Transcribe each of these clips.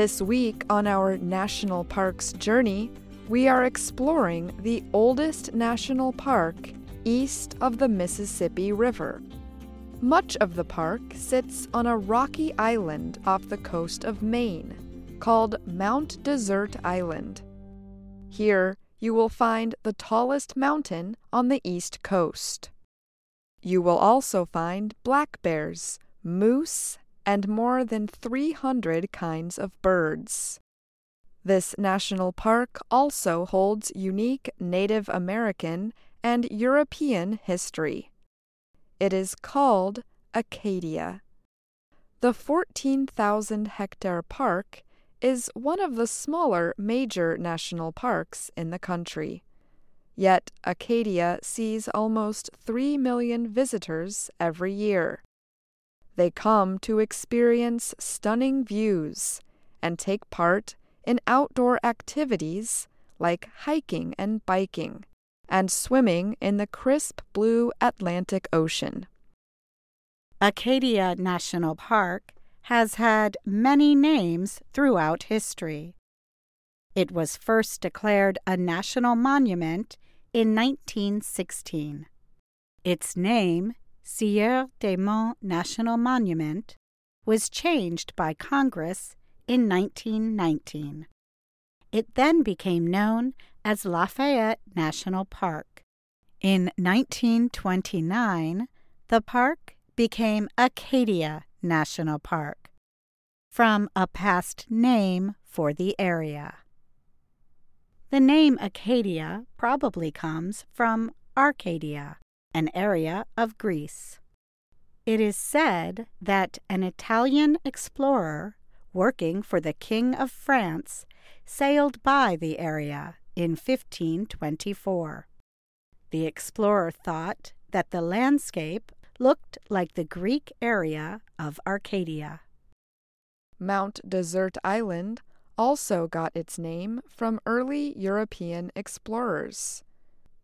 This week on our National Parks journey, we are exploring the oldest national park east of the Mississippi River. Much of the park sits on a rocky island off the coast of Maine called Mount Desert Island. Here, you will find the tallest mountain on the east coast. You will also find black bears, moose, and more than 300 kinds of birds. This national park also holds unique Native American and European history. It is called Acadia. The 14,000 hectare park is one of the smaller major national parks in the country. Yet Acadia sees almost 3 million visitors every year. They come to experience stunning views and take part in outdoor activities like hiking and biking, and swimming in the crisp blue Atlantic Ocean. Acadia National Park has had many names throughout history. It was first declared a national monument in 1916. Its name, Sieur des Monts National Monument, was changed by Congress in 1919. It then became known as Lafayette National Park. In 1929, the park became Acadia National Park, from a past name for the area. The name Acadia probably comes from Arcadia, an area of Greece. It is said that an Italian explorer working for the King of France sailed by the area in 1524. The explorer thought that the landscape looked like the Greek area of Arcadia. Mount Desert Island also got its name from early European explorers.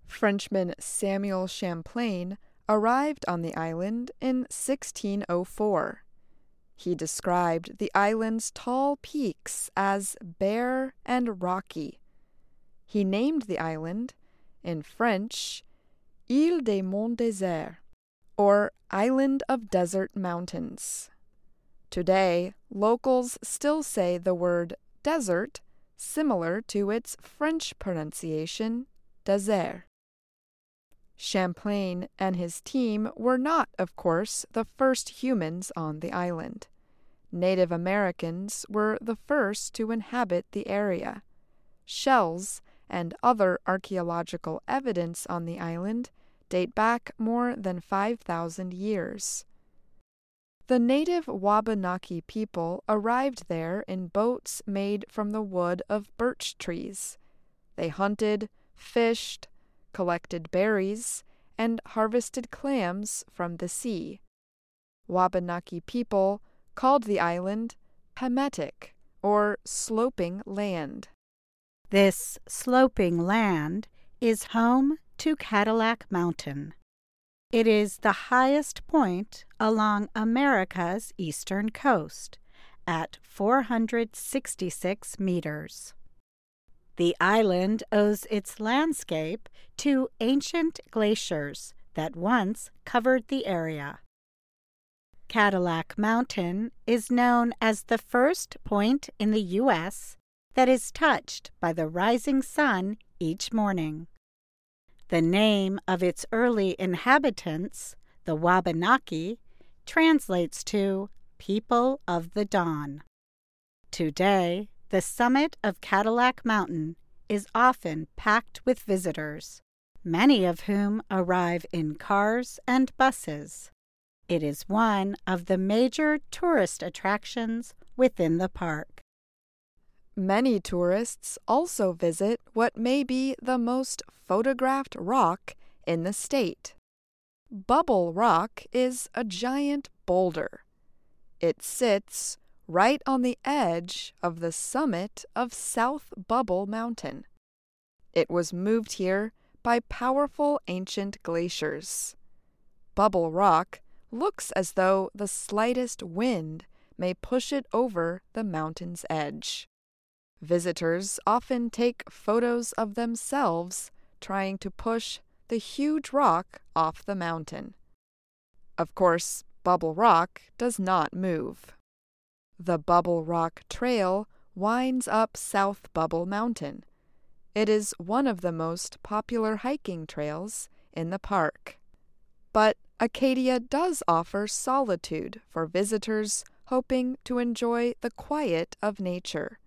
Frenchman Samuel Champlain arrived on the island in 1604. He described the island's tall peaks as bare and rocky. He named the island, in French, Île des Monts Déserts, or Island of Desert Mountains. Today, locals still say the word desert similar to its French pronunciation, désert. Champlain and his team were not, of course, the first humans on the island. Native Americans were the first to inhabit the area. Shells and other archaeological evidence on the island date back more than 5,000 years. The native Wabanaki people arrived there in boats made from the wood of birch trees. They hunted, fished, collected berries, and harvested clams from the sea. Wabanaki people called the island Pemetic, or sloping land. This sloping land is home to Cadillac Mountain. It is the highest point along America's eastern coast at 466 meters. The island owes its landscape to ancient glaciers that once covered the area. Cadillac Mountain is known as the first point in the U.S. that is touched by the rising sun each morning. The name of its early inhabitants, the Wabanaki, translates to People of the Dawn. Today, the summit of Cadillac Mountain is often packed with visitors, many of whom arrive in cars and buses. It is one of the major tourist attractions within the park. Many tourists also visit what may be the most photographed rock in the state. Bubble Rock is a giant boulder. It sits right on the edge of the summit of South Bubble Mountain. It was moved here by powerful ancient glaciers. Bubble Rock looks as though the slightest wind may push it over the mountain's edge. Visitors often take photos of themselves trying to push the huge rock off the mountain. Of course, Bubble Rock does not move. The Bubble Rock Trail winds up South Bubble Mountain. It is one of the most popular hiking trails in the park. But Acadia does offer solitude for visitors hoping to enjoy the quiet of nature.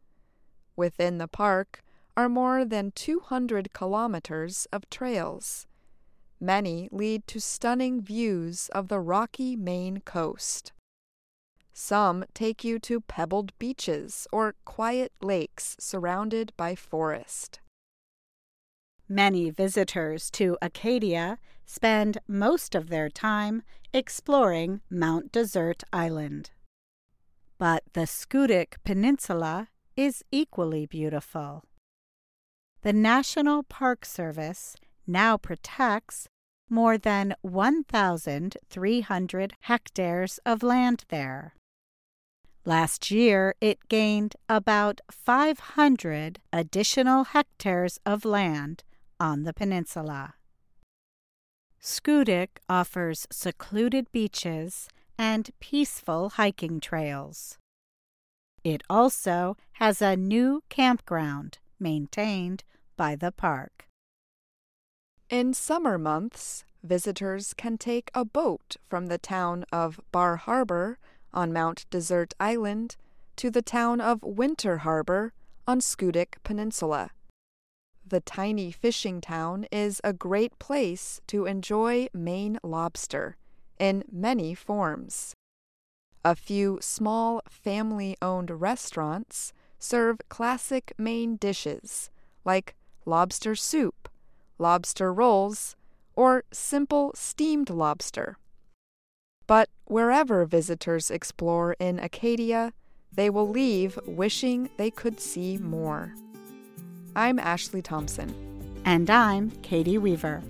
Within the park are more than 200 kilometers of trails. Many lead to stunning views of the rocky Maine coast. Some take you to pebbled beaches or quiet lakes surrounded by forest. Many visitors to Acadia spend most of their time exploring Mount Desert Island. But the Schoodic Peninsula is equally beautiful. The National Park Service now protects more than 1,300 hectares of land there. Last year, it gained about 500 additional hectares of land on the peninsula. Schoodic offers secluded beaches and peaceful hiking trails. It also has a new campground maintained by the park. In summer months, visitors can take a boat from the town of Bar Harbor on Mount Desert Island to the town of Winter Harbor on Schoodic Peninsula. The tiny fishing town is a great place to enjoy Maine lobster in many forms. A few small family owned restaurants serve classic Maine dishes like lobster soup, lobster rolls, or simple steamed lobster. But wherever visitors explore in Acadia, they will leave wishing they could see more. I'm Ashley Thompson. And I'm Katie Weaver.